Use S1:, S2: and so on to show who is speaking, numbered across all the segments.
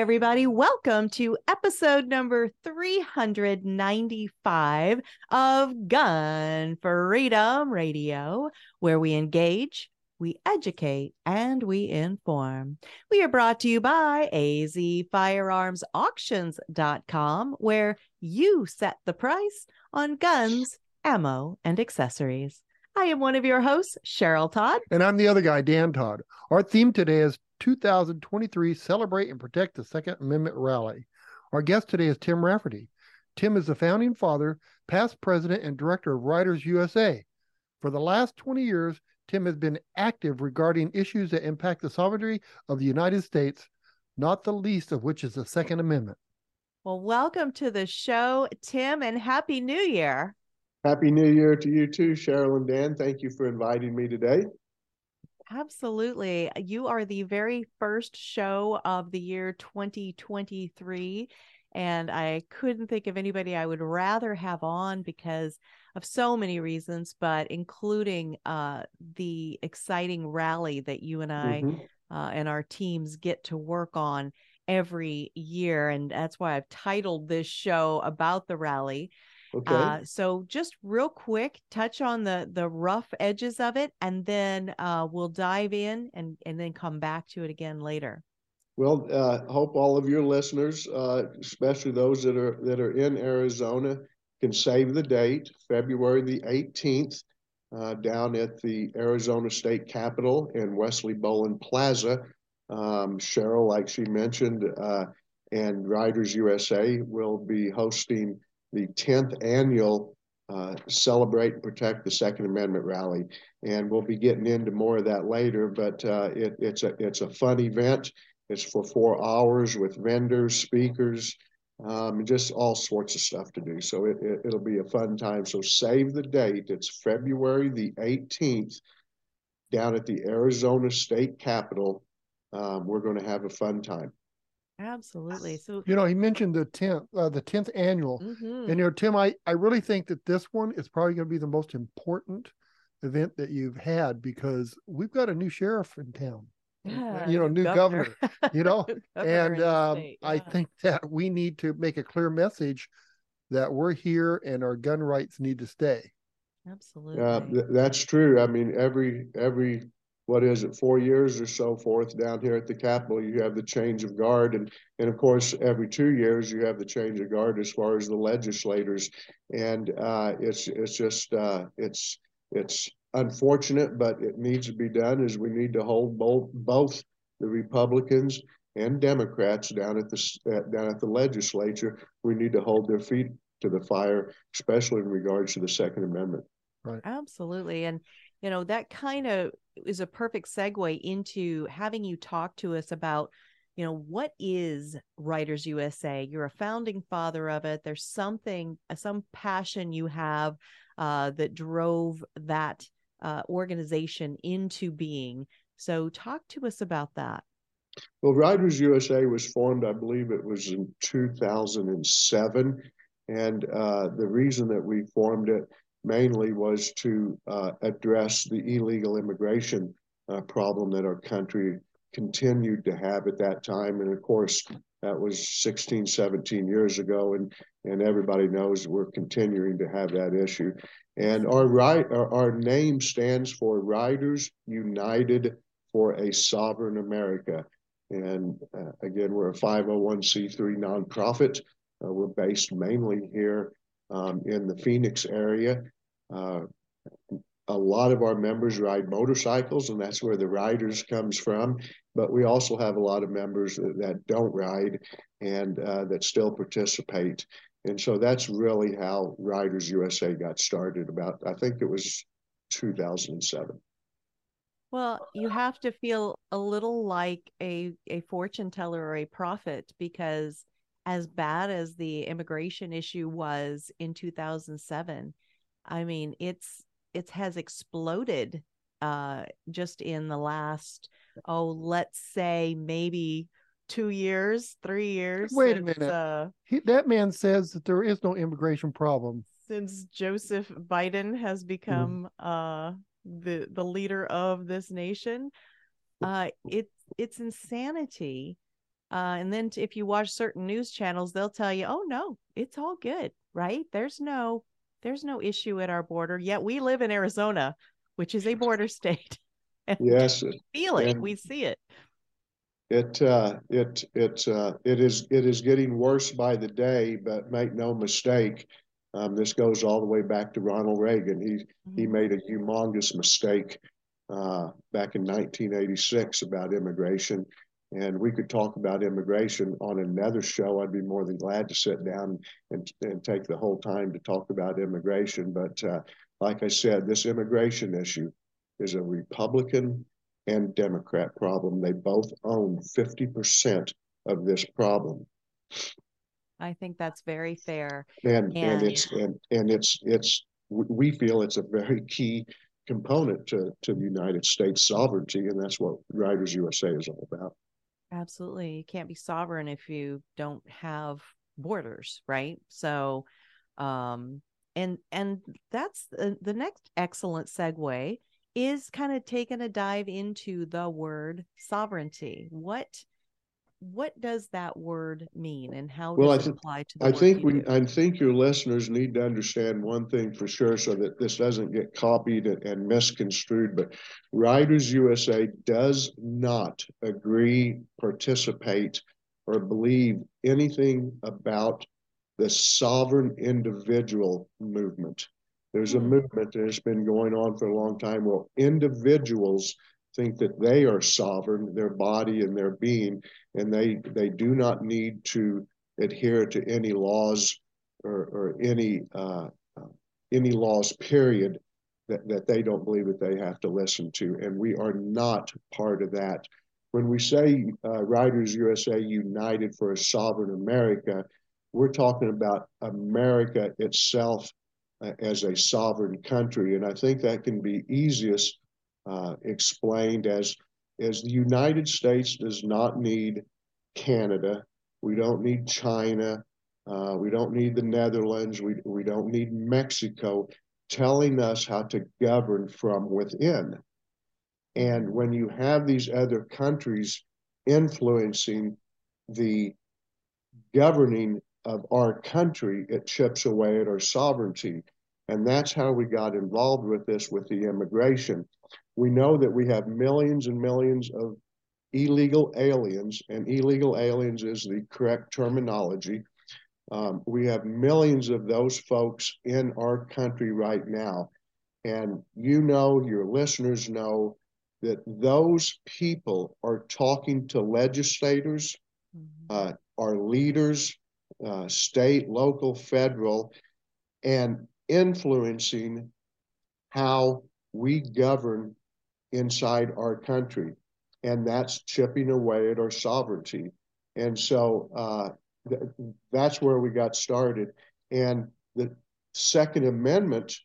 S1: Everybody, welcome to episode number 395 of Gun Freedom Radio, where we engage, we educate, and we inform. We are brought to you by azfirearmsauctions.com, where you set the price on guns, ammo, and accessories. I am one of your hosts, Cheryl Todd.
S2: And I'm the other guy, Dan Todd. Our theme today is 2023 Celebrate and Protect the Second Amendment Rally. Our guest today is Tim Rafferty. Tim is the founding father, past president, and director of Riders USA. For the last 20 years, Tim has been active regarding issues that impact the sovereignty of the United States, not the least of which is the Second Amendment.
S1: Well, welcome to the show, Tim, and Happy New Year.
S3: Happy New Year to you too, Cheryl and Dan. Thank you for inviting me today.
S1: Absolutely. You are the very first show of the year 2023. And I couldn't think of anybody I would rather have on because of so many reasons, but including uh, the exciting rally that you and I mm-hmm. uh, and our teams get to work on every year. And that's why I've titled this show about the rally. Okay. Uh, so just real quick, touch on the the rough edges of it, and then uh, we'll dive in and and then come back to it again later.
S3: Well, uh, hope all of your listeners, uh, especially those that are that are in Arizona, can save the date, February the 18th, uh, down at the Arizona State Capitol in Wesley Bolin Plaza. Um, Cheryl, like she mentioned, uh, and Riders USA will be hosting the 10th annual uh, Celebrate and Protect the Second Amendment rally. And we'll be getting into more of that later, but uh, it, it's, a, it's a fun event. It's for four hours with vendors, speakers, um, just all sorts of stuff to do. So it, it, it'll be a fun time. So save the date. It's February the 18th down at the Arizona State Capitol. Um, we're going to have a fun time.
S1: Absolutely. So
S2: you know, he mentioned the tenth, uh, the tenth annual, mm-hmm. and you know, Tim, I I really think that this one is probably going to be the most important event that you've had because we've got a new sheriff in town. Yeah, you know, new governor, governor you know, and um, yeah. I think that we need to make a clear message that we're here and our gun rights need to stay.
S1: Absolutely.
S3: Uh, th- that's true. I mean, every every what is it, four years or so forth down here at the Capitol, you have the change of guard. And, and of course, every two years, you have the change of guard as far as the legislators. And uh, it's, it's just, uh, it's, it's unfortunate, but it needs to be done is we need to hold both, both the Republicans and Democrats down at the, down at the legislature. We need to hold their feet to the fire, especially in regards to the Second Amendment.
S1: Right. Absolutely. And you know that kind of is a perfect segue into having you talk to us about you know what is riders usa you're a founding father of it. There's something uh, some passion you have uh, that drove that uh, organization into being. So talk to us about that.
S3: Well riders usa was formed i believe it was in 2007 and uh, the reason that we formed it mainly was to uh, address the illegal immigration uh, problem that our country continued to have at that time. And of course, that was 16, 17 years ago, and, and everybody knows we're continuing to have that issue. And our, right, our, our name stands for Riders United for a Sovereign America. And uh, again, we're a 501c3 nonprofit. Uh, we're based mainly here um, in the Phoenix area. Uh, a lot of our members ride motorcycles, and that's where the riders comes from. But we also have a lot of members that, that don't ride and uh, that still participate. And so that's really how Riders USA got started about, I think it was 2007.
S1: Well, you have to feel a little like a, a fortune teller or a prophet because as bad as the immigration issue was in 2007, I mean, it's it has exploded uh just in the last oh, let's say maybe two years, three years.
S2: Wait a minute.
S1: Uh,
S2: He, that man says that there is no immigration problem.
S1: since Joseph Biden has become uh the the leader of this nation. Uh it's it's insanity. Uh and then if you watch certain news channels, they'll tell you, "Oh no, it's all good." Right? There's no there's no issue at our border. Yet we live in Arizona, which is a border state.
S3: Yes,
S1: we feel it.
S3: and-
S1: We see it.
S3: It uh, it it uh, it is it is getting worse by the day, but make no mistake, um, this goes all the way back to Ronald Reagan. He he
S1: Mhm.
S3: made a humongous mistake uh, back in 1986 about immigration, and we could talk about immigration on another show. I'd be more than glad to sit down and and take the whole time to talk about immigration. But uh, like I said, this immigration issue is a Republican and Democrat problem. They both own 50% of this problem.
S1: I think that's very fair.
S3: And and
S1: And-
S3: it's and and it's it's we we feel it's a very key component to to the United States sovereignty, and that's what Riders USA is all about.
S1: Absolutely. You can't be sovereign if you don't have borders, right? So um and and that's the, the next excellent segue is kind of taking a dive into the word sovereignty. What what does that word mean and how
S3: Well, I
S1: does it apply to the
S3: I think we
S1: do?
S3: I think your listeners need to understand one thing for sure so that this doesn't get copied and, and misconstrued. But Riders USA does not agree, participate, or believe anything about the sovereign individual movement. There's a
S1: Hmm.
S3: movement that has been going on for a long time where individuals think that they are sovereign, their body and their being, and they they do not need to adhere to any laws or, or any uh, uh, any laws period that, that they don't believe that they have to listen to. And we are not part of that. When we say uh, riders usa united for a sovereign america we're talking about america itself uh, as a sovereign country. And i think that can be easiest uh, explained as as the united states does not need canada we don't need China. Uh, we don't need the Netherlands. We, we don't need Mexico telling us how to govern from within. And when you have these other countries influencing the governing of our country, it chips away at our sovereignty. And that's how we got involved with this with the immigration. We know that we have millions and millions of illegal aliens, and illegal aliens is the correct terminology. Um, we have millions of those folks in our country right now. And you know, your listeners know that those people are talking to legislators,
S1: Mhm.
S3: uh, our leaders, uh, state, local, federal, and influencing how we govern inside our country. And that's chipping away at our sovereignty. And so uh, th- that's where we got started. And the Second Amendment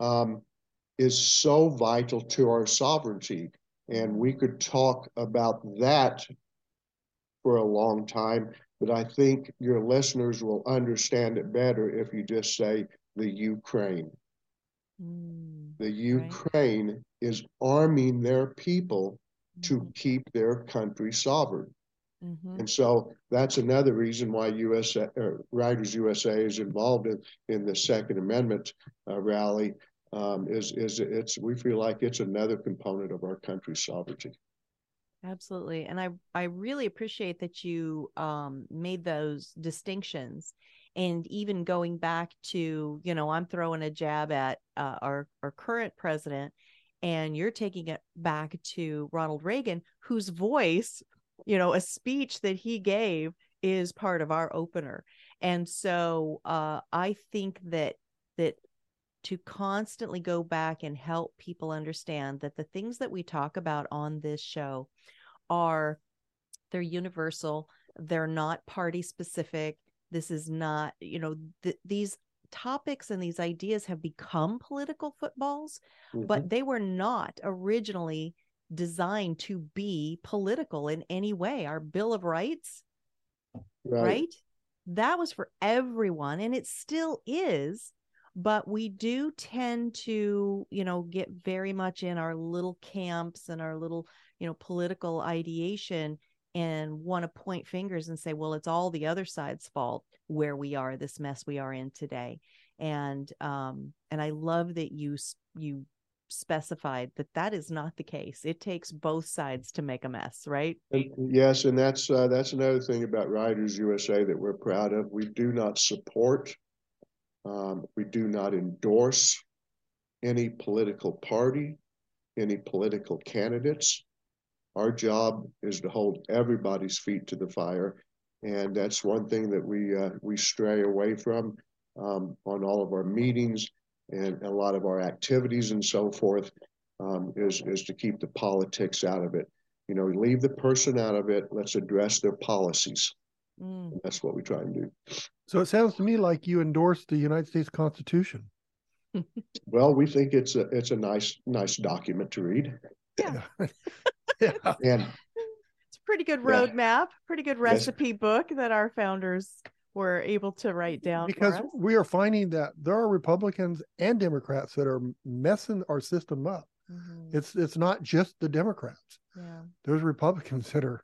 S3: um, is so vital to our sovereignty. And we could talk about that for a long time, but I think your listeners will understand it better if you just say the Ukraine.
S1: Mm,
S3: The Ukraine is arming their people to
S1: mhm,
S3: keep their country sovereign.
S1: mhm.
S3: And so that's another reason why USA, or Riders USA is involved in, in the Second Amendment uh, rally. Um, is is it's we feel like it's another component of our country's sovereignty.
S1: Absolutely. And I I really appreciate that you um made those distinctions and even going back to, you know, I'm throwing a jab at uh, our our current president and you're taking it back to Ronald Reagan whose voice, you know, a speech that he gave is part of our opener. And so uh, I think that that to constantly go back and help people understand that the things that we talk about on this show are they're universal they're not party specific this is not you know th- these topics and these ideas have become political footballs mm-hmm. but they were not originally designed to be political in any way our bill of rights right, right? that was for everyone and it still is but we do tend to you know get very much in our little camps and our little you know political ideation and want to point fingers and say well it's all the other side's fault where we are this mess we are in today. And um and i love that you you specified that that is not the case. It takes both sides to make a mess right?
S3: Yes and that's uh, that's another thing about Riders USA that we're proud of. We do not support um, we do not endorse any political party, any political candidates. Our job is to hold everybody's feet to the fire, and that's one thing that we uh, we stray away from um, on all of our meetings and a lot of our activities and so forth. Um, is is to keep the politics out of it. You know, leave the person out of it. Let's address their policies. Mm. That's what we try and do.
S2: So it sounds to me like you endorse the United States Constitution.
S3: well, we think it's a it's a nice nice document to read.
S1: Yeah. yeah. And it's a pretty good roadmap, yeah. pretty good recipe yes. book that our founders were able to write down.
S2: Because we are finding that there are Republicans and Democrats that are messing our system up. Mm-hmm. It's it's not just the Democrats. Yeah. There's Republicans that are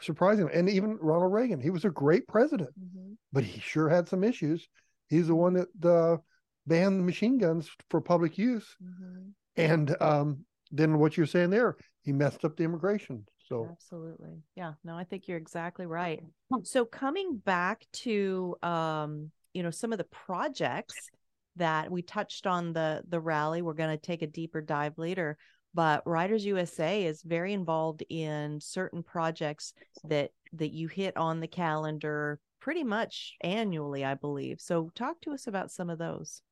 S2: surprisingly, and even Ronald Reagan, he was a great president, mm-hmm. but he sure had some issues. He's the one that uh, banned machine guns for public use, mm-hmm. and um, then what you're saying there, he messed up the immigration. So
S1: absolutely, yeah. No, I think you're exactly right. So coming back to um, you know some of the projects that we touched on the the rally, we're going to take a deeper dive later but Riders USA is very involved in certain projects that that you hit on the calendar pretty much annually, I believe. So talk to us about some of those.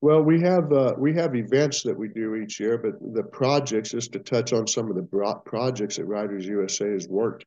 S3: Well, we have uh, we have events that we do each year, but the projects, just to touch on some of the projects that Riders USA has worked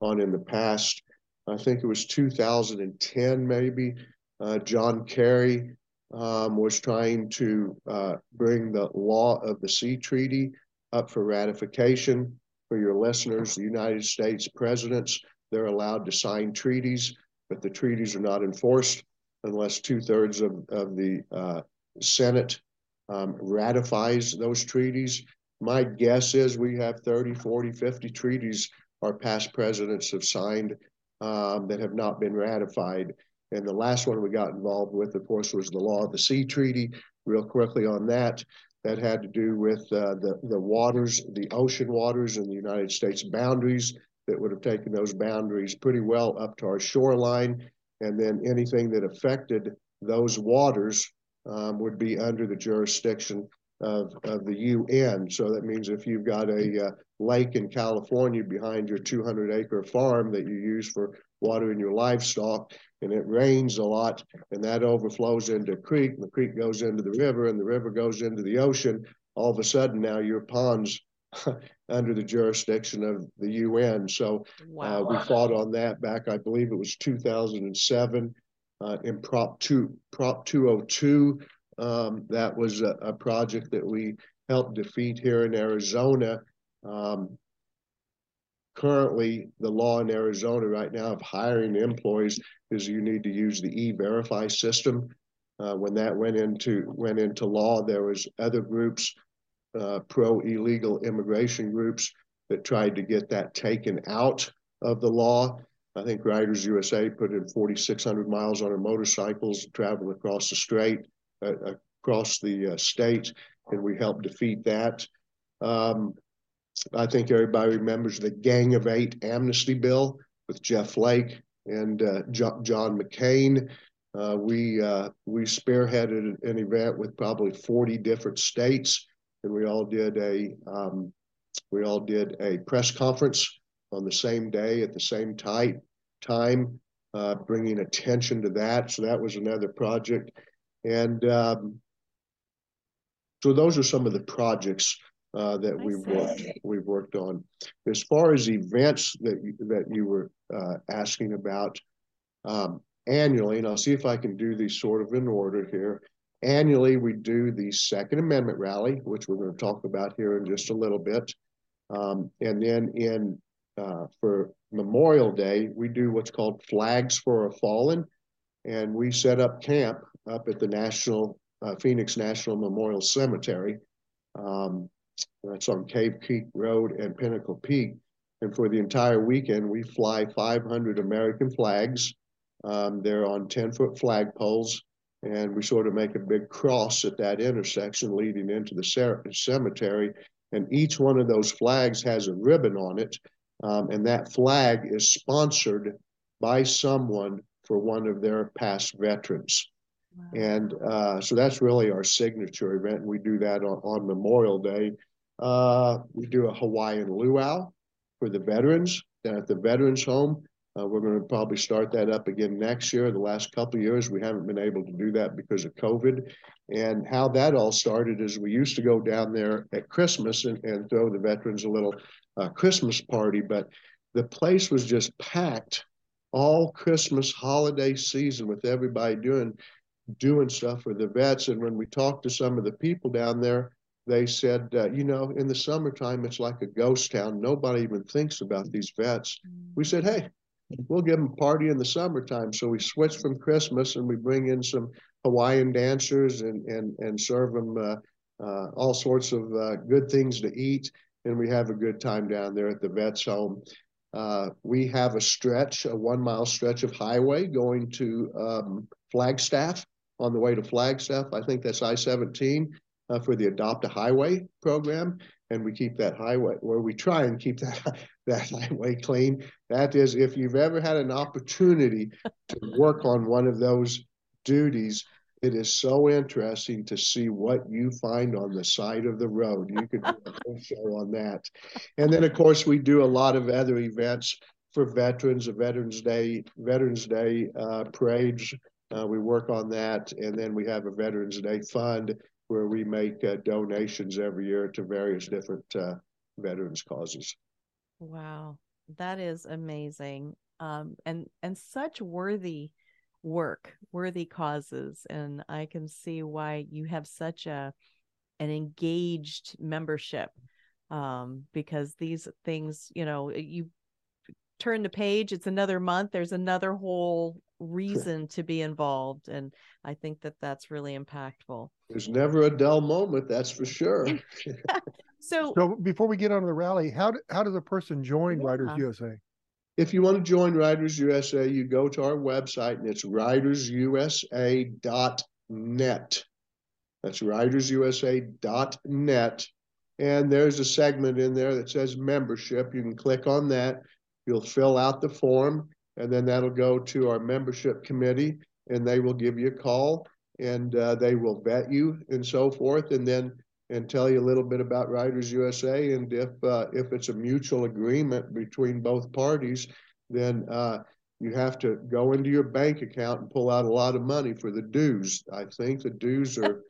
S3: on in the past. I think it was 2010, maybe. Uh, John Kerry um, was trying to uh, bring the law of the sea treaty up for ratification. For your listeners, the United States presidents, they're allowed to sign treaties, but the treaties are not enforced unless two thirds of, of the uh, Senate um, ratifies those treaties. My guess is we have 30, 40, 50 treaties our past presidents have signed um, that have not been ratified. And the last one we got involved with, of course, was the Law of the Sea Treaty. Real quickly on that, that had to do with uh, the, the waters, the ocean waters and the United States boundaries that would have taken those boundaries pretty well up to our shoreline. And then anything that affected those waters um, would be under the jurisdiction of, of the UN. So that means if you've got a uh, lake in California behind your 200 acre farm that you use for watering your livestock, and it rains a lot, and that overflows into a creek, and the creek goes into the river, and the river goes into the ocean, all of a sudden now your pond's under the jurisdiction of the UN. So wow. uh, we fought on that back, I believe it was 2007 uh, in Prop 2, Prop 202. Um, that was a, a, project that we helped defeat here in Arizona. Um, currently, the law in Arizona right now of hiring employees is you need to use the e-verify system. Uh, when that went into went into law, there was other groups, uh, pro illegal immigration groups, that tried to get that taken out of the law. I think Riders USA put in 4,600 miles on their motorcycles, traveling across the strait, uh, across the uh, state, and we helped defeat that. Um, I think everybody remembers the Gang of Eight amnesty bill with Jeff Flake and uh, John McCain. Uh, we uh, we spearheaded an event with probably 40 different states, and we all did a um, we all did a press conference on the same day at the same tight time. uh, bringing attention to that. So that was another project. And um, so those are some of the projects uh, that we've worked we've worked on. As far as events that you, that you were uh, asking about um, annually, and I'll see if I can do these sort of in order here. Annually, we do the Second Amendment rally, which we're going to talk about here in just a little bit, um, and then in uh, for Memorial Day, we do what's called Flags for a Fallen, and we set up camp up at the National uh, Phoenix National Memorial Cemetery. Um, that's on Cave Creek Road and Pinnacle Peak. And for the entire weekend, we fly 500 American flags. Um, they're on 10 foot flagpoles. And we sort of make a big cross at that intersection leading into the cemetery. And each one of those flags has a ribbon on it. Um, and that flag is sponsored by someone for one of their past veterans. Wow. And uh, so that's really our signature event. And we do that on, on Memorial Day. Uh, we do a Hawaiian luau for the veterans down at the Veterans Home. Uh, we're going to probably start that up again next year. The last couple years, we haven't been able to do that because of COVID. And how that all started is we used to go down there at Christmas and, and throw the veterans a little uh, Christmas party, but the place was just packed all Christmas holiday season with everybody doing doing stuff for the vets. And when we talked to some of the people down there, they said, uh, you know, in the summertime, it's like a ghost town. Nobody even thinks about these vets. We said, hey, we'll give them a party in the summertime. So we switch from Christmas and we bring in some Hawaiian dancers and and and serve them uh, uh, all sorts of uh, good things to eat, and we have a good time down there at the vets home. Uh, we have a stretch, a one mile stretch of highway going to um, Flagstaff on the way to Flagstaff. I think that's I 17 uh, for the Adopt a Highway program. And we keep that highway, where we try and keep that, that highway clean. That is, if you've ever had an opportunity to work on one of those duties, it is so interesting to see what you find on the side of the road. You could do a whole show on that. And then, of course, we do a lot of other events for veterans, a Veterans Day, Veterans Day uh, parades. Uh, we work on that, and then we have a Veterans Day fund where we make uh, donations every year to various different uh, veterans causes.
S1: Wow, that is amazing, um, and and such worthy work, worthy causes, and I can see why you have such a an engaged membership um, because these things, you know, you turn the page, it's another month. There's another whole reason to be involved, and I think that that's really impactful.
S3: There's never a dull moment, that's for sure.
S1: so,
S2: so before we get on to the rally, how do, how does a person join yeah. Riders USA?
S3: If you want to join Riders USA, you go to our website and it's ridersusa.net. That's ridersusa.net. And there's a segment in there that says membership. You can click on that. You'll fill out the form, and then that'll go to our membership committee, and they will give you a call and uh, they will vet you and so forth, and then and tell you a little bit about Riders USA. And if uh, if it's a mutual agreement between both parties, then uh, you have to go into your bank account and pull out a lot of money for the dues. I think the dues are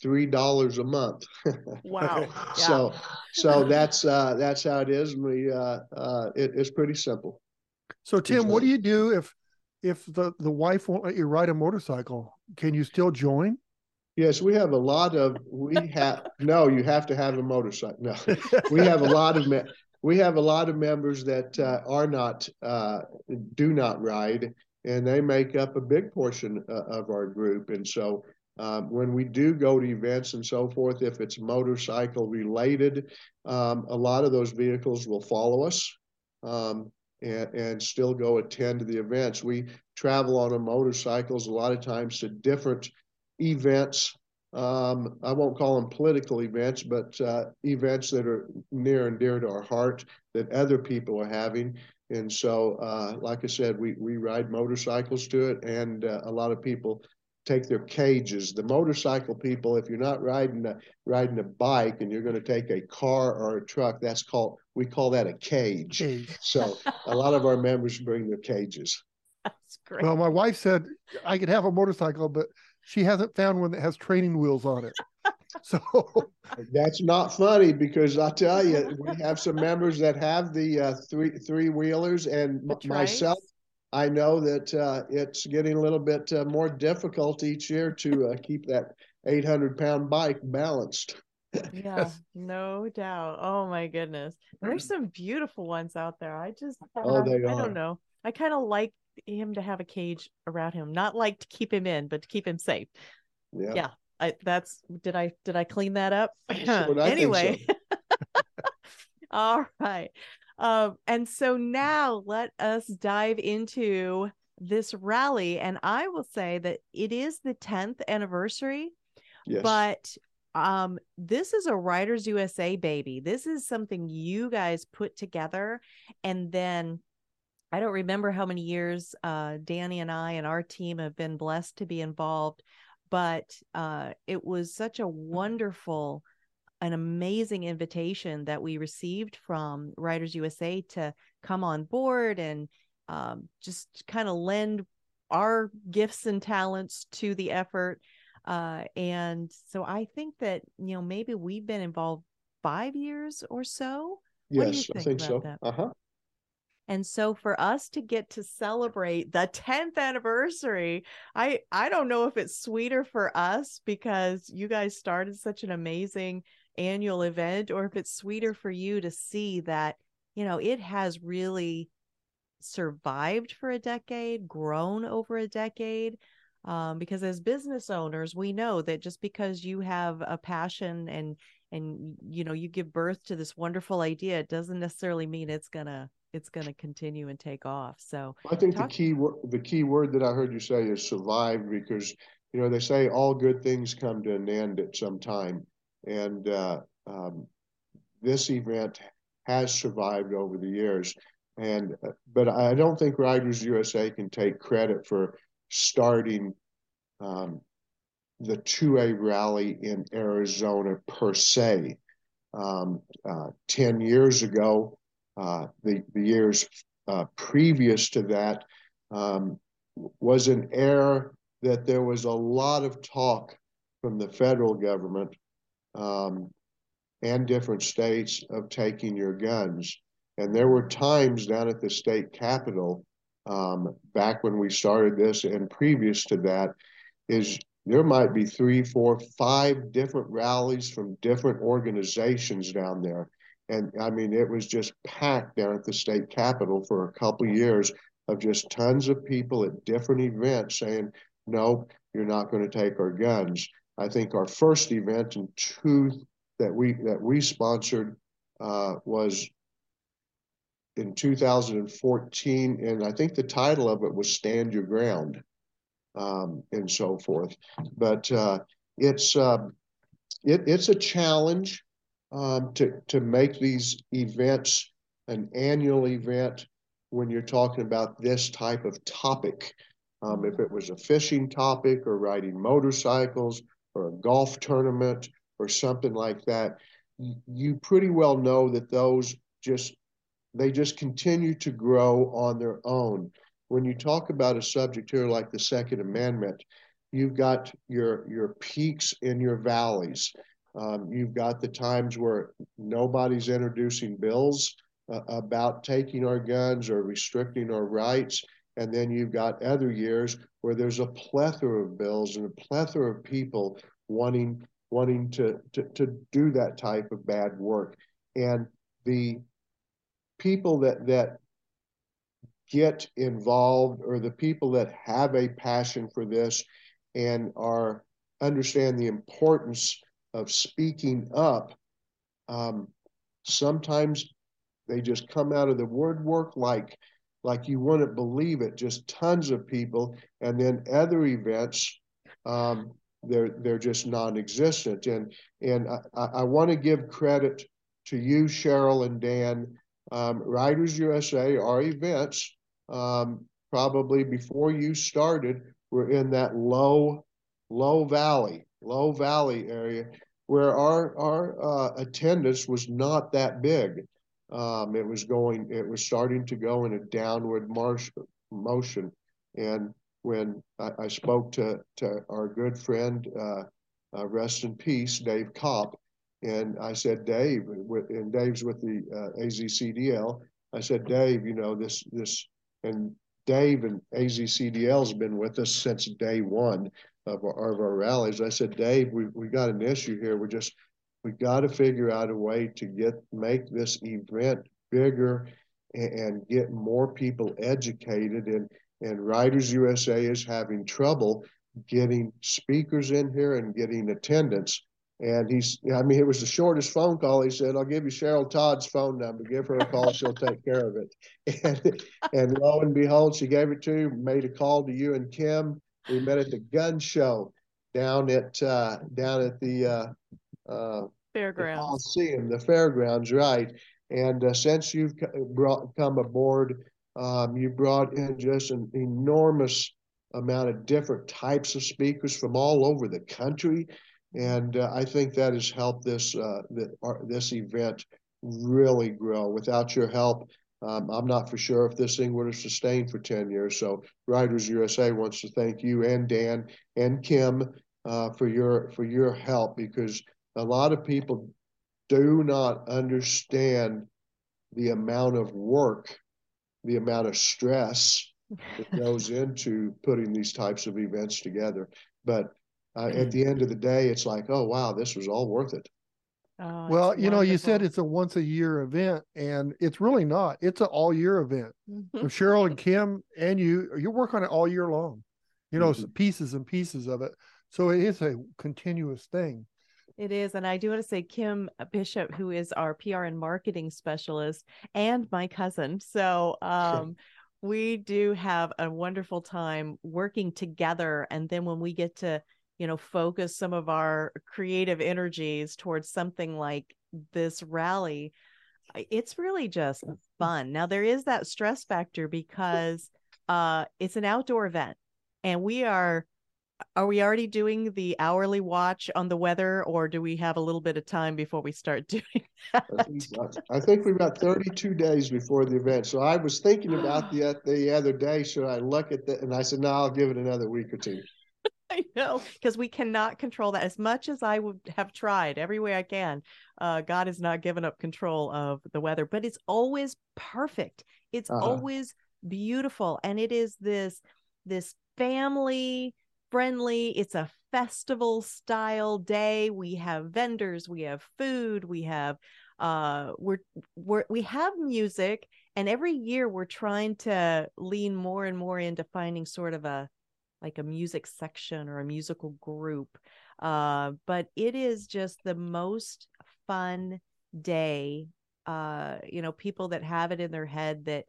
S3: three dollars a month.
S1: wow!
S3: so so that's uh, that's how it is, and we uh, uh, it, it's pretty simple.
S2: So Tim, what do you do if if the the wife won't let you ride a motorcycle? Can you still join?
S3: Yes, we have a lot of we have no, you have to have a motorcycle. No, we have a lot of me- we have a lot of members that uh, are not uh, do not ride, and they make up a big portion uh, of our group. And so, um, when we do go to events and so forth, if it's motorcycle related, um, a lot of those vehicles will follow us. Um, and, and still go attend the events. We travel on our motorcycles a lot of times to different events. Um, I won't call them political events, but uh, events that are near and dear to our heart that other people are having. And so, uh, like I said, we, we ride motorcycles to it, and uh, a lot of people take their cages. The motorcycle people, if you're not riding a riding a bike and you're going to take a car or a truck, that's called we call that a cage. cage. So a lot of our members bring their cages.
S1: That's great.
S2: Well, my wife said I could have a motorcycle, but she hasn't found one that has training wheels on it. So
S3: That's not funny because I tell you, we have some members that have the uh, three three wheelers, and m- myself,
S1: trikes?
S3: I know that uh, it's getting a little bit uh, more difficult each year to uh, keep that 800 pound bike balanced.
S1: Yeah, no doubt. Oh my goodness. There's some beautiful ones out there. I just
S3: Oh, they
S1: I
S3: are.
S1: don't know. I kind of like him to have a cage around him. Not like to keep him in, but to keep him safe.
S3: Yeah.
S1: Yeah. I that's did I did I clean that up?
S3: I think so.
S1: anyway. All right. Um, and so now let us dive into this rally. And I will say that it is the 10th anniversary
S3: Yes.
S1: but um this is a riders usa baby this is something you guys put together and then i don't remember how many years uh danny and i and our team have been blessed to be involved but uh it was such a wonderful an amazing invitation that we received from riders usa to come on board and um, just kind of lend our gifts and talents to the effort uh, and so I think that, you know, maybe we've been involved five years or so. what do you
S3: yes, I
S1: think
S3: think so. Uh huh.
S1: And so for us to get to celebrate the 10th anniversary, I I don't know if it's sweeter for us because you guys started such an amazing annual event or if it's sweeter for you to see that, you know, it has really survived for a decade, grown over a decade. Um, because as business owners, we know that just because you have a passion and and you know you give birth to this wonderful idea, it doesn't necessarily mean it's gonna it's gonna continue and take off. So
S3: I think
S1: Talk-
S3: the key word, the key word that I heard you say is survive because you know they say all good things come to an end at some time, and uh, um, this event has survived over the years. And uh, but I don't think Riders USA can take credit for starting um, the 2A rally in Arizona per se. Um, uh, 10 years ago, uh, the, the years uh, previous to that um, was an era that there was a lot of talk from the federal government um, and different states of taking your guns. And there were times down at the state capitol um, back when we started this and previous to that is there might be three, four, five different rallies from different organizations down there. And I mean, it was just packed down at the state capitol for a couple years of just tons of people at different events saying, no, you're not going to take our guns. I think our first event in two that we that we sponsored uh, was in 2014, and I think the title of it was "Stand Your Ground," um, and so forth. But uh, it's uh, it, it's a challenge um, to to make these events an annual event when you're talking about this type of topic. Um, if it was a fishing topic or riding motorcycles or a golf tournament or something like that, you pretty well know that those just they just continue to grow on their own. When you talk about a subject here like the Second Amendment, you've got your your peaks and your valleys. Um, you've got the times where nobody's introducing bills uh, about taking our guns or restricting our rights. And then you've got other years where there's a plethora of bills and a plethora of people wanting wanting to, to, to do that type of bad work. And the people that that get involved or the people that have a passion for this and are understand the importance of speaking up um, sometimes they just come out of the woodwork like like you wouldn't believe it just tons of people and then other events um, they're they're just non-existent. And and i, I want to give credit to you cheryl and dan. Um, riders usa our events um, probably before you started were in that low low valley low valley area where our our uh, attendance was not that big um, it was going it was starting to go in a downward march motion And when I, I spoke to, to our good friend, uh, uh, rest in peace, Dave Kopp, and I said, Dave, and Dave's with the uh, AZCDL. I said, Dave, you know, this, this, and Dave and AZCDL has been with us since day one of our, of our rallies. I said, Dave, we, we got an issue here. We're just, we got to figure out a way to get, make this event bigger and, and get more people educated. And, and Riders USA is having trouble getting speakers in here and getting attendance. And he's, I mean, it was the shortest phone call. He said, I'll give you Cheryl Todd's phone number. Give her a call. She'll take care of it. And, and lo and behold, she gave it to you, made a call to you and Kim. We met at the gun show down at, uh, down at the, uh, uh,
S1: fairgrounds.
S3: Coliseum, the fairgrounds, right. And uh, since you've brought, come aboard, um, you brought in just an enormous amount of different types of speakers from all over the country and uh, I think that has helped this uh, the, our, this event really grow. Without your help, um, I'm not for sure if this thing would have sustained for 10 years. So Riders USA wants to thank you and Dan and Kim uh, for your for your help because a lot of people do not understand the amount of work, the amount of stress that goes into putting these types of events together. But uh, at mm. the end of the day, it's like, oh wow, this was all worth it.
S2: Oh, well, you know, you said it's a once a year event, and it's really not. It's an all year event. so Cheryl and Kim and you, you work on it all year long. You know, mm-hmm. pieces and pieces of it. So it is a continuous thing.
S1: It is. And I do want to say, Kim Bishop, who is our PR and marketing specialist, and my cousin. So um, we do have a wonderful time working together. And then when we get to you know focus some of our creative energies towards something like this rally it's really just fun now there is that stress factor because uh it's an outdoor event and we are are we already doing the hourly watch on the weather or do we have a little bit of time before we start doing that?
S3: I think we've got 32 days before the event. So I was thinking about the the other day, should I look at that? And I said, no, I'll give it another week or two.
S1: I know because we cannot control that as much as I would have tried every way I can. Uh, God has not given up control of the weather, but it's always perfect. It's uh-huh. always beautiful, and it is this this family friendly. It's a festival style day. We have vendors, we have food, we have uh we're we're we have music and every year we're trying to lean more and more into finding sort of a like a music section or a musical group. Uh, but it is just the most fun day. Uh, you know, people that have it in their head that,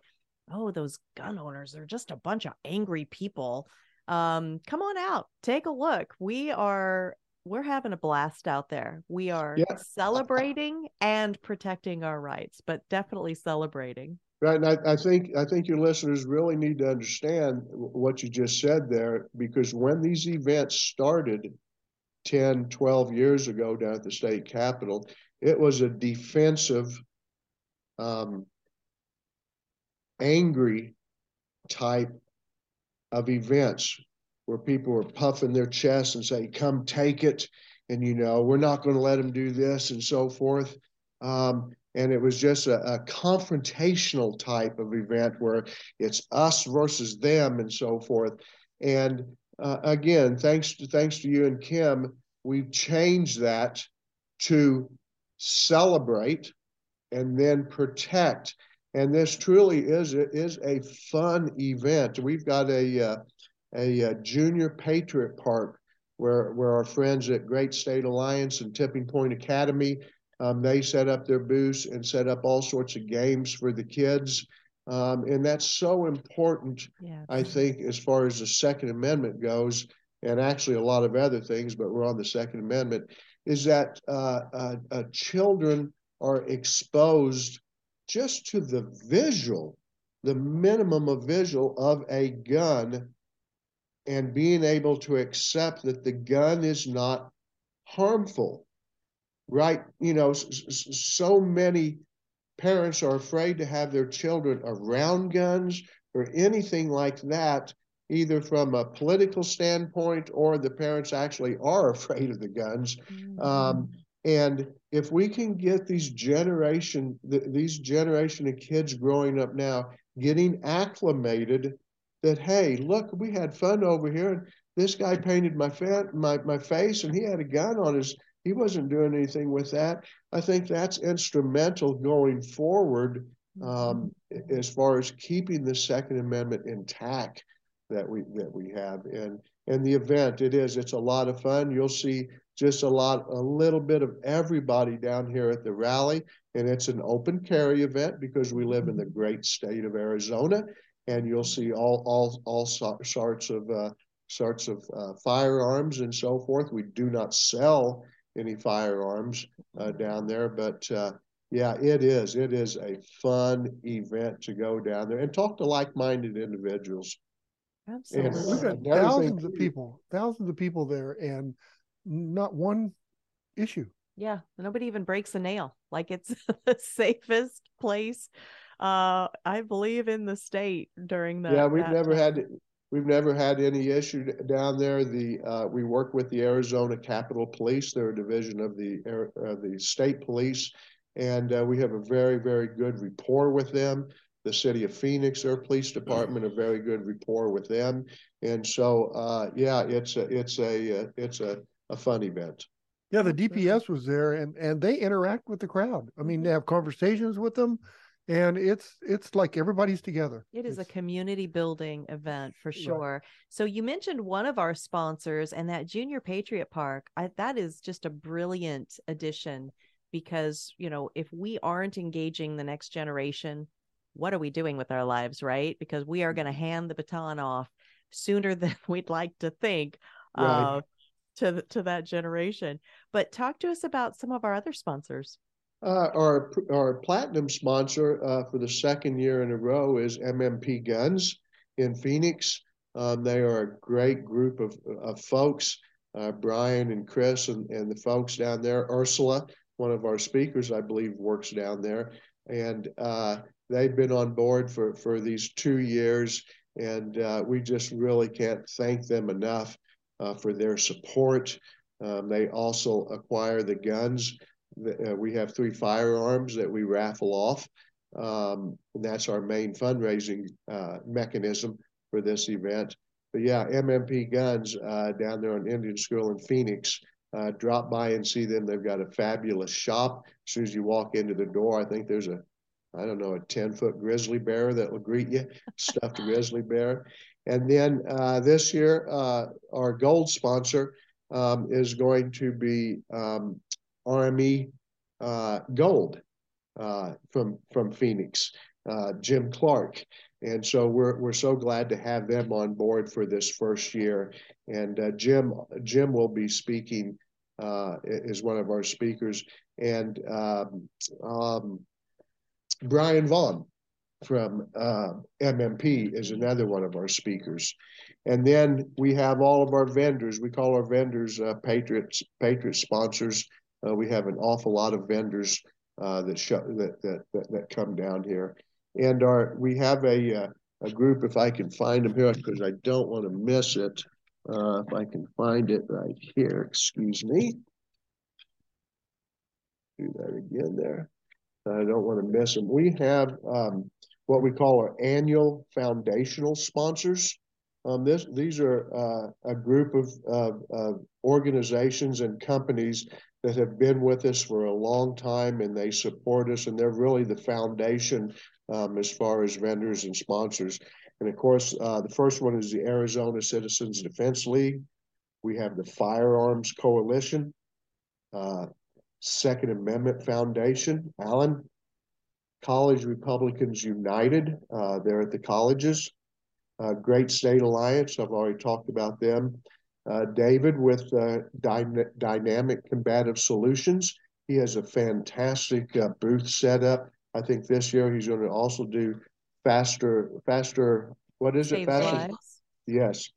S1: oh, those gun owners, they're just a bunch of angry people. Um, come on out, take a look. We are we're having a blast out there. We are yeah. celebrating and protecting our rights, but definitely celebrating.
S3: Right. And I, I, think I think your listeners really need to understand what you just said there, because when these events started 10, 12 years ago down at the state capitol, it was a defensive, um, angry type of events where people are puffing their chests and say, come take it. And, you know, we're not going to let them do this and so forth. Um, and it was just a, a, confrontational type of event where it's us versus them and so forth and uh, again thanks to thanks to you and kim we've changed that to celebrate and then protect and this truly is is a fun event we've got a uh, a, a junior patriot park where where our friends at great state alliance and tipping point academy um, they set up their booths and set up all sorts of games for the kids. Um, and that's so important, yeah. I think, as far as the Second Amendment goes, and actually a lot of other things, but we're on the Second Amendment, is that uh, uh, uh, children are exposed just to the visual, the minimum of visual of a gun, and being able to accept that the gun is not harmful right? You know, so many parents are afraid to have their children around guns or anything like that. either from a political standpoint or the parents actually are afraid of the guns.
S1: Mm-hmm.
S3: Um, and if we can get these generation th- these generation of kids growing up now getting acclimated that hey look we had fun over here and this guy painted my fa- my my face and he had a gun on his he wasn't doing anything with that. I think that's instrumental going forward um, as far as keeping the second amendment intact that we that we have. And and the event it is it's a lot of fun. You'll see just a lot, a little bit of everybody down here at the rally. And it's an open carry event because we live in the great state of Arizona, and you'll see all all all sorts of uh, sorts of uh, firearms and so forth. We do not sell any firearms uh, down there, but uh, yeah, it is. It is a fun event to go down there and talk to like-minded individuals.
S1: Absolutely,
S2: and we've got thousands of people, thousands of people there, and not one issue.
S1: Yeah, nobody even breaks a nail. Like it's the safest place, uh, I believe, in the state during the.
S3: Yeah, we've never had we've never had any issue down there. The uh, we work with the Arizona Capitol Police. They're a division of the uh, the state police, and uh, we have a very very good rapport with them. The city of Phoenix, their police department, a very good rapport with them, and so uh, yeah, it's a it's a uh, it's a a fun event.
S2: Yeah, the DPS was there, and and they interact with the crowd. I mean, they have conversations with them, and it's it's like everybody's together.
S1: It is
S2: it's,
S1: a community building event for sure. Right. So you mentioned one of our sponsors, and that Junior Patriot Park. I, that is just a brilliant addition because you know if we aren't engaging the next generation, what are we doing with our lives, right? Because we are going to hand the baton off sooner than we'd like to think. Right. Uh, to to that generation. But talk to us about some of our other sponsors.
S3: Uh, our our platinum sponsor uh, for the second year in a row is MMP Guns in Phoenix. Um, they are a great group of of folks. Uh, Brian and Chris and, and the folks down there. Ursula, one of our speakers, I believe, works down there, and uh, they've been on board for for these two years, and uh, we just really can't thank them enough for their support. Um, they also acquire the guns. Uh, we have three firearms that we raffle off. Um, and that's our main fundraising uh, mechanism for this event. But yeah, MMP Guns uh, down there on Indian School in Phoenix. Uh, drop by and see them. They've got a fabulous shop. As soon as you walk into the door, I think there's a I don't know, a 10 foot grizzly bear that will greet you, stuffed grizzly bear. And then uh, this year, uh, our gold sponsor um, is going to be um, RME uh, Gold uh, from from Phoenix, uh, Jim Clark. And so we're we're so glad to have them on board for this first year. And uh, Jim Jim will be speaking is one of our speakers, and um, um Brian Vaughn from uh, MMP is another one of our speakers. And then we have all of our vendors. We call our vendors uh, Patriots, Patriot sponsors. Uh, we have an awful lot of vendors uh, that, show, that, that, that that come down here, and our we have a uh, a group. If I can find them here, because I don't want to miss it. Uh, if I can find it right here, excuse me. Do that again there. I don't want to miss them. We have um, what we call our annual foundational sponsors. Um, this, these are uh, a group of, of, of, organizations and companies that have been with us for a long time and they support us and they're really the foundation um, as far as vendors and sponsors. And of course, uh, the first one is the Arizona Citizens Defense League. We have the Firearms Coalition, uh, Second Amendment Foundation. Alan, College Republicans United. Uh, they're at the colleges. Uh, Great State Alliance, I've already talked about them. Uh, David with uh, Dy- Dynamic Combative Solutions. He has a fantastic uh, booth set up. I think this year he's going to also do faster, faster. What is Save it? Faster. Lives. Yes.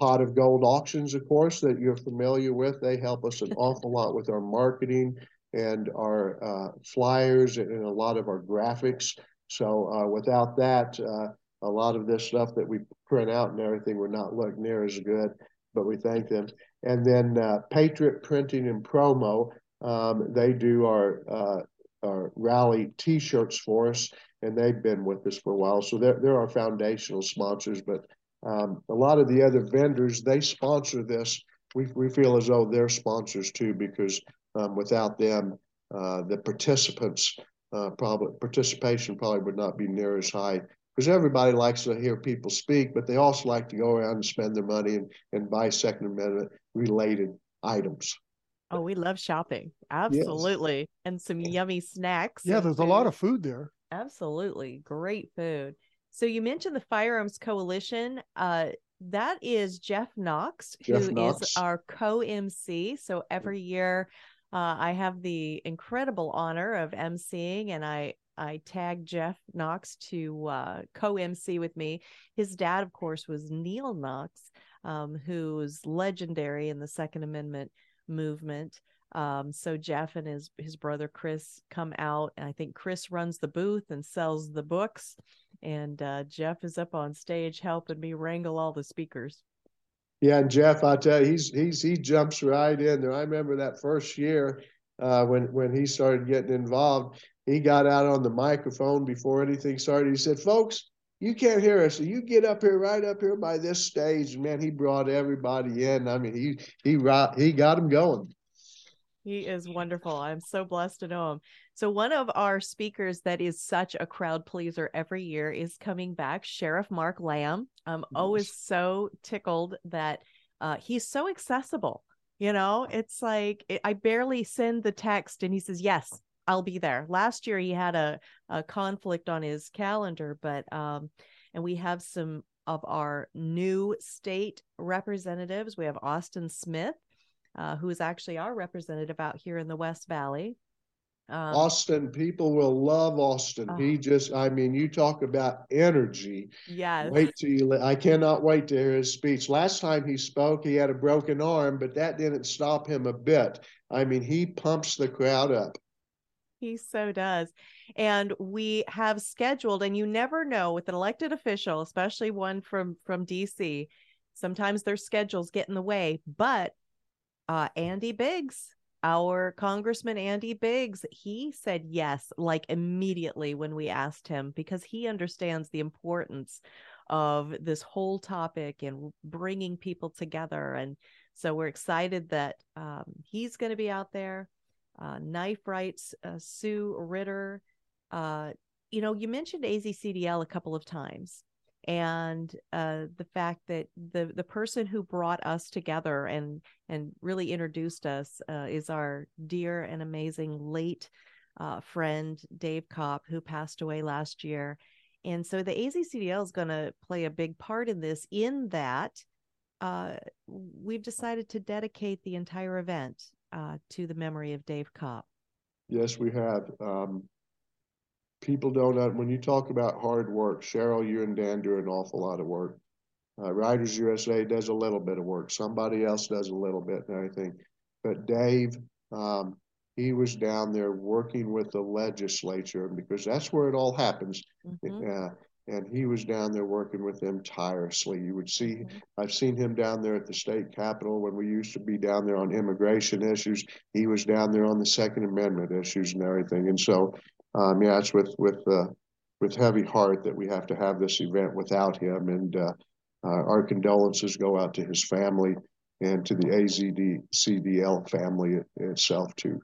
S3: Pot of Gold auctions, of course, that you're familiar with. They help us an awful lot with our marketing and our uh, flyers and a lot of our graphics. So uh, without that, uh, a lot of this stuff that we print out and everything would not look near as good, but we thank them. And then uh, Patriot Printing and Promo, um, they do our uh, our rally T-shirts for us, and they've been with us for a while. So they're they're our foundational sponsors. But um, a lot of the other vendors they sponsor this. We we feel as though they're sponsors too, because um, without them, uh, the participants uh, probably participation probably would not be near as high because everybody likes to hear people speak, but they also like to go around and spend their money and, and buy Second Amendment related items.
S1: Oh, we love shopping. Absolutely. Yes. And some yummy snacks.
S2: Yeah, there's food. a lot of food there.
S1: Absolutely. Great food. So you mentioned the Firearms Coalition. Uh, that is Jeff Knox,
S3: Jeff
S1: who
S3: Knox.
S1: is our co MC. So every year uh, I have the incredible honor of emceeing, and I I tagged Jeff Knox to uh, co MC with me. His dad, of course, was Neal Knox, um, who's legendary in the Second Amendment movement. Um, so Jeff and his his brother Chris come out, and I think Chris runs the booth and sells the books, and uh, Jeff is up on stage helping me wrangle all the speakers.
S3: Yeah, and Jeff, I tell you, he's he's he jumps right in there. I remember that first year uh, when when he started getting involved. He got out on the microphone before anything started. He said, "Folks, you can't hear us. So you get up here, right up here by this stage." Man, he brought everybody in. I mean, he he he got him going.
S1: He is wonderful. I'm so blessed to know him. So, one of our speakers that is such a crowd pleaser every year is coming back, Sheriff Mark Lamb. I'm always so tickled that uh, he's so accessible. You know, it's like it, I barely send the text and he says, Yes, I'll be there. Last year he had a, a conflict on his calendar, but, um, and we have some of our new state representatives. We have Austin Smith uh, who is actually our representative out here in the West Valley.
S3: Um, Austin, people will love Austin. he oh. just, I mean, you talk about energy.
S1: Yes.
S3: Wait till you, I cannot wait to hear his speech. Last time he spoke, he had a broken arm, but that didn't stop him a bit. I mean, he pumps the crowd up.
S1: He so does. And we have scheduled, and you never know with an elected official, especially one from from DC, sometimes their schedules get in the way, but uh, Andy Biggs, our Congressman Andy Biggs, he said yes, like immediately when we asked him, because he understands the importance of this whole topic and bringing people together. And so we're excited that um, he's going to be out there. Uh, Knife Rights, uh, Sue Ritter. Uh, you know, you mentioned AZCDL a couple of times and uh, the fact that the the person who brought us together and and really introduced us uh, is our dear and amazing late uh, friend Dave Kopp, who passed away last year. And so the AZCDL is going to play a big part in this. In that, uh, we've decided to dedicate the entire event uh, to the memory of Dave Kopp.
S3: Yes, we have. Um, people don't when you talk about hard work cheryl you and dan do an awful lot of work. Uh, riders usa does a little bit of work. Somebody else does a little bit and everything. But dave um, he was down there working with the legislature because that's where it all happens. Mm-hmm. uh, and he was down there working with them tirelessly. You would see mm-hmm. i've seen him down there at the state capitol when we used to be down there on immigration issues. He was down there on the second amendment issues and everything. And so um, yeah, it's with with uh, with heavy heart that we have to have this event without him, and uh, uh, our condolences go out to his family and to the AZD CDL family itself too.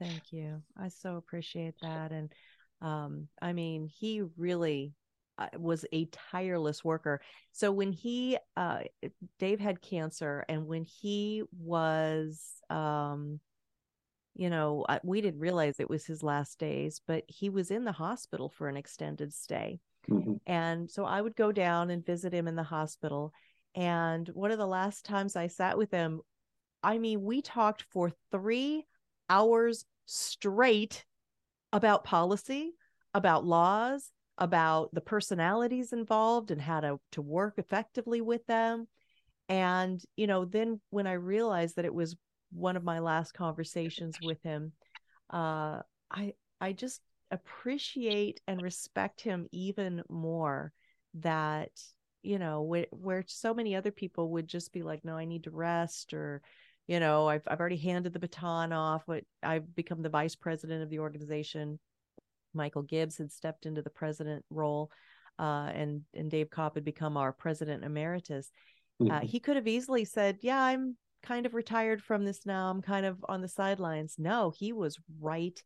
S1: Thank you. I so appreciate that, and um, I mean, he really uh, was a tireless worker. So when he, uh, Dave had cancer, and when he was um, you know, we didn't realize it was his last days, but he was in the hospital for an extended stay. Mm-hmm. And so I would go down and visit him in the hospital. And one of the last times I sat with him, I mean, we talked for three hours straight about policy, about laws, about the personalities involved and how to, to work effectively with them. And, you know, then when I realized that it was one of my last conversations with him, uh, I I just appreciate and respect him even more that you know where, where so many other people would just be like no i need to rest or you know i've, I've already handed the baton off what i've become the vice president of the organization michael gibbs had stepped into the president role uh, and and dave kopp had become our president emeritus mm-hmm. uh, he could have easily said yeah i'm kind of retired from this now i'm kind of on the sidelines. No he was right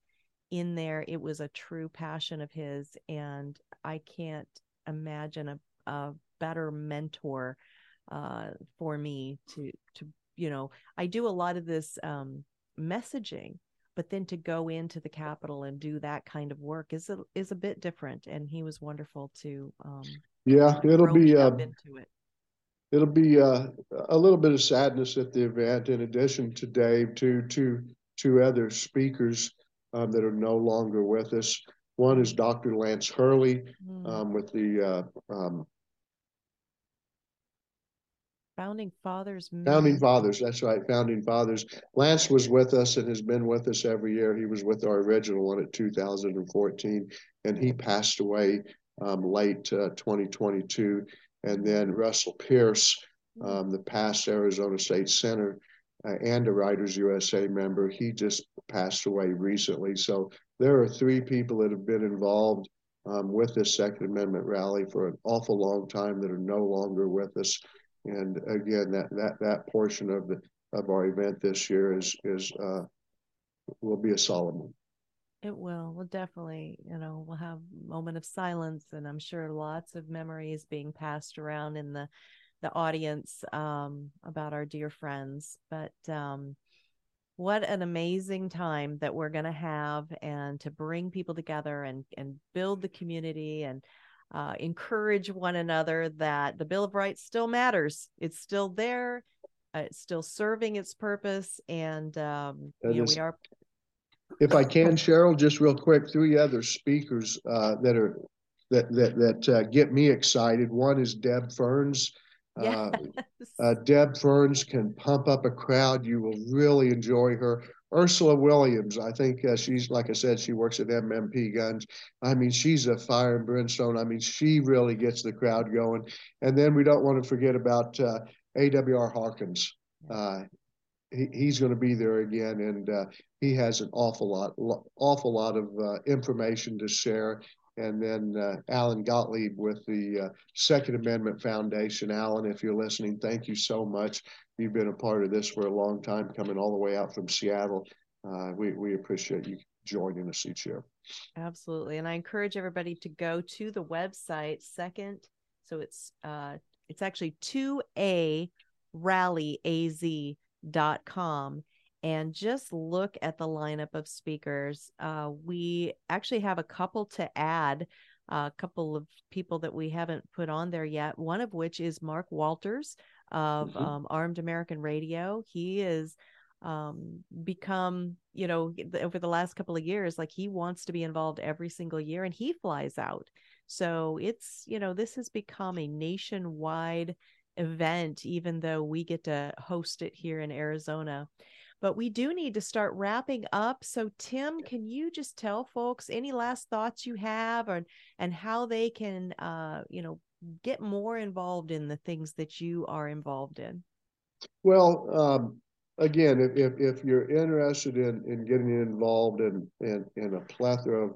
S1: in there. It was a true passion of his and i can't imagine a, a better mentor uh, for me to to you know i do a lot of this um, messaging but then to go into the Capitol and do that kind of work is a, is a bit different and he was wonderful to um,
S3: yeah it'll be uh, into it it'll be uh, a little bit of sadness at the event in addition to dave to two two other speakers um, that are no longer with us one is dr lance hurley mm. um, with the uh, um,
S1: Founding Fathers.
S3: Founding Fathers, that's right. Founding Fathers. Lance was with us and has been with us every year. He was with our original one at 2014, and he passed away um, late uh, 2022. And then Russell Pearce, um, the past Arizona State Senator uh, and a Riders USA member, he just passed away recently. So there are three people that have been involved um, with this Second Amendment rally for an awful long time that are no longer with us. And again, that that that portion of the of our event this year is is uh, will be a solemn one.
S1: It will. We'll definitely, you know, we'll have a moment of silence, and I'm sure lots of memories being passed around in the the audience um, about our dear friends. But um, what an amazing time that we're going to have, and to bring people together and and build the community and uh, encourage one another that the Bill of Rights still matters. It's still there. Uh, it's still serving its purpose, and um, you know, we are.
S3: If I can, Cheryl, just real quick, three other speakers uh, that are that that that uh, get me excited. One is Deb Ferns. Uh, yes. Uh, Deb Ferns can pump up a crowd. You will really enjoy her. Ursula Williams, I think uh, she's like I said, she works at MMP Guns. I mean, she's a fire and brimstone. I mean, she really gets the crowd going. And then we don't want to forget about uh, AWR Hawkins. Uh, he, he's going to be there again, and uh, he has an awful lot, lo- awful lot of uh, information to share. And then uh, Alan Gottlieb with the Second Amendment Foundation. Alan, if you're listening, thank you so much you've been a part of this for a long time, coming all the way out from Seattle. Uh, we we appreciate you joining us each year.
S1: Absolutely, and I encourage everybody to go to the website. Second, so it's uh, it's actually two a rallyaz.com and just look at the lineup of speakers. Uh, we actually have a couple to add, a couple of people that we haven't put on there yet. One of which is Mark Walters, of mm-hmm. um, Armed American Radio. He is um, become, you know, over the last couple of years, like he wants to be involved every single year and he flies out. So it's, you know, this has become a nationwide event, even though we get to host it here in Arizona. But we do need to start wrapping up. So, Tim, can you just tell folks any last thoughts you have, or and how they can, uh, you know, get more involved in the things that you are involved in?
S3: Well, um, again, if, if, if, you're interested in, in getting involved in, in, in a plethora of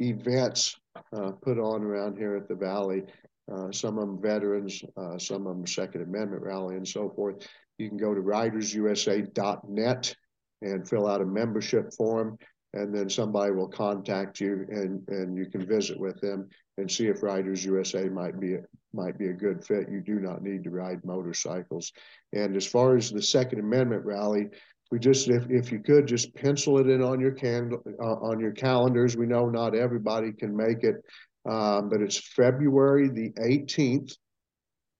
S3: events uh, put on around here at the Valley, uh, some of them veterans, uh, some of them Second Amendment rally, and so forth, you can go to ridersusa.net and fill out a membership form and then somebody will contact you and and you can visit with them and see if Riders USA might be a, might be a good fit. You do not need to ride motorcycles. And as far as the Second Amendment rally, we just if, if you could just pencil it in on your can uh, on your calendars. We know not everybody can make it, um, but it's February the 18th.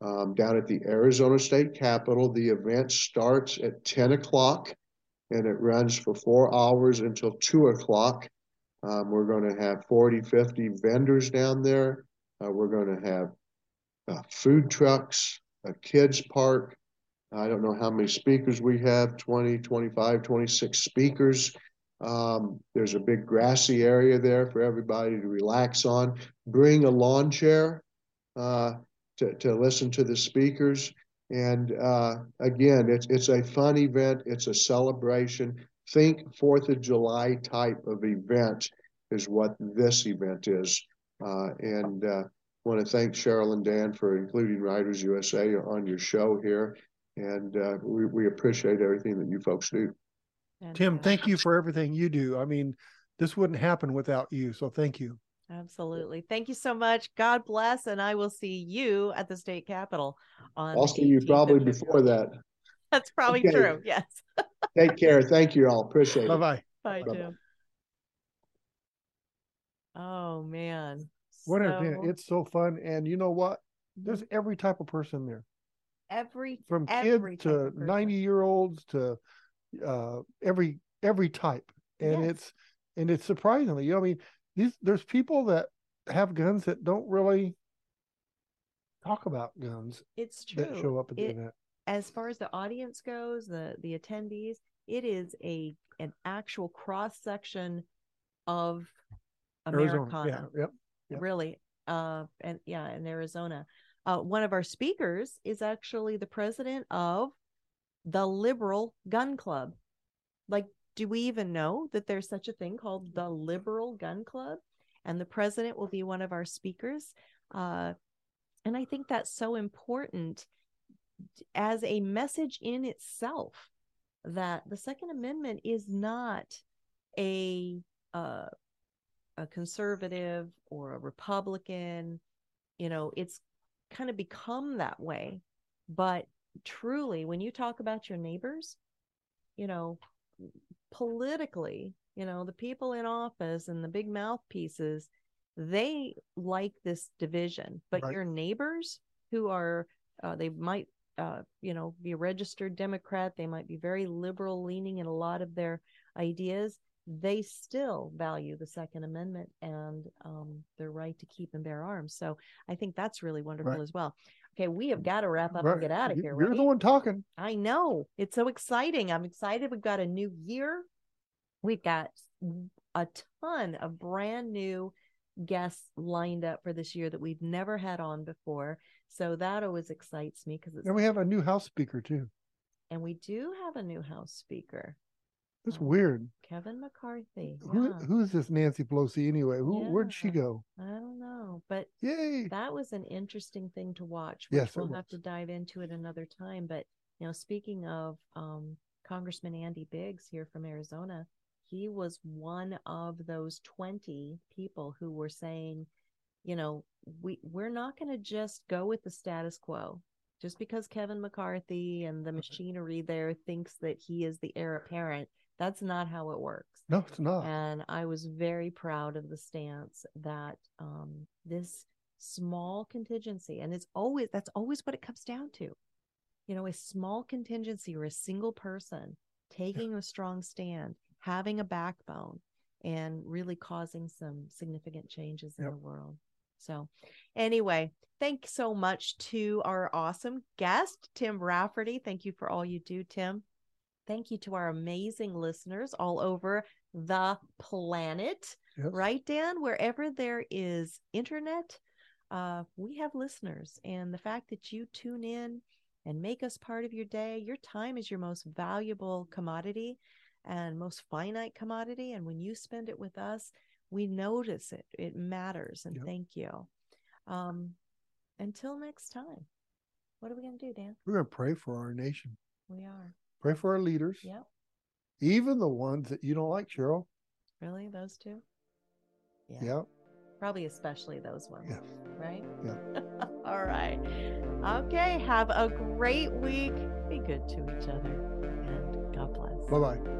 S3: Um, down at the Arizona State Capitol. The event starts at 10 o'clock and it runs for four hours until two o'clock. Um, we're going to have 40, 50 vendors down there. Uh, we're going to have uh, food trucks, a kids park. I don't know how many speakers we have 20, 25, 26 speakers. Um, there's a big grassy area there for everybody to relax on. Bring a lawn chair uh, to, to listen to the speakers. And uh, again, it's, it's a fun event, it's a celebration. Think Fourth of July type of event is what this event is. Uh, and uh, want to thank Cheryl and Dan for including Riders USA on your show here. And uh, we, we appreciate everything that you folks do.
S2: Tim, thank you for everything you do. I mean, this wouldn't happen without you. So thank you.
S1: Absolutely. Thank you so much. God bless. And I will see you at the state capitol on.
S3: I'll see you probably before that.
S1: That's probably okay. true. Yes.
S3: Take care. Thank you all. Appreciate
S2: bye
S3: it.
S2: Bye
S1: bye. Bye, Jim. Oh, man.
S2: What so... event. It's so fun. And you know what? There's every type of person there.
S1: Every
S2: from
S1: every
S2: kids to 90 year olds to uh every every type. And yes. it's and it's surprisingly, you know, I mean, these there's people that have guns that don't really talk about guns.
S1: It's true.
S2: That show up at the it, event.
S1: As far as the audience goes, the the attendees, it is a an actual cross section of Americana.
S2: Yeah, yep,
S1: yep. Really. Uh and yeah, in Arizona. Uh one of our speakers is actually the president of the Liberal Gun Club. Like do we even know that there's such a thing called the Liberal Gun Club? And the president will be one of our speakers. Uh, and I think that's so important as a message in itself that the Second Amendment is not a uh, a conservative or a Republican. You know, it's kind of become that way. But truly, when you talk about your neighbors, you know, politically, you know, the people in office and the big mouthpieces, they like this division. But right. your neighbors who are, uh, they might, uh, you know, be a registered Democrat, they might be very liberal leaning in a lot of their ideas. They still value the Second Amendment and um, their right to keep and bear arms. So I think that's really wonderful right. as well. Okay, we have got to wrap up right. and get out of here.
S2: You're right? the one talking.
S1: I know. It's so exciting. I'm excited. We've got a new year. We've got a ton of brand new guests lined up for this year that we've never had on before. So that always excites me because
S2: and we have a new house speaker too.
S1: And we do have a new house speaker.
S2: That's um, weird.
S1: Kevin McCarthy.
S2: Who who is this Nancy Pelosi anyway? Who yeah. where'd she go?
S1: I don't know, but
S2: yay,
S1: that was an interesting thing to watch.
S2: yes,
S1: we'll have to dive into it another time. But you know, speaking of um, Congressman Andy Biggs here from Arizona, he was one of those twenty people who were saying, you know, we we're not going to just go with the status quo just because Kevin McCarthy and the machinery there thinks that he is the heir apparent that's not how it works.
S2: No, it's not.
S1: And I was very proud of the stance that um, this small contingency, and it's always that's always what it comes down to. You know, a small contingency or a single person taking yeah. a strong stand, having a backbone, and really causing some significant changes in yep. the world. So, anyway, thanks so much to our awesome guest, Tim Rafferty. Thank you for all you do, Tim. Thank you to our amazing listeners all over the planet. Yes. Right, Dan? Wherever there is internet, uh, we have listeners. And the fact that you tune in and make us part of your day, your time is your most valuable commodity and most finite commodity. And when you spend it with us, we notice it. It matters. And yep. thank you. Um, until next time, what are we going to do, Dan?
S2: We're going to pray for our nation.
S1: We are.
S2: Pray for our leaders.
S1: Yep.
S2: Even the ones that you don't like, Cheryl.
S1: Really? Those two?
S2: Yeah. Yep.
S1: Probably especially those ones.
S2: Yes.
S1: Right?
S2: Yeah.
S1: All right. Okay. Have a great week. Be good to each other. And God bless.
S2: Bye bye.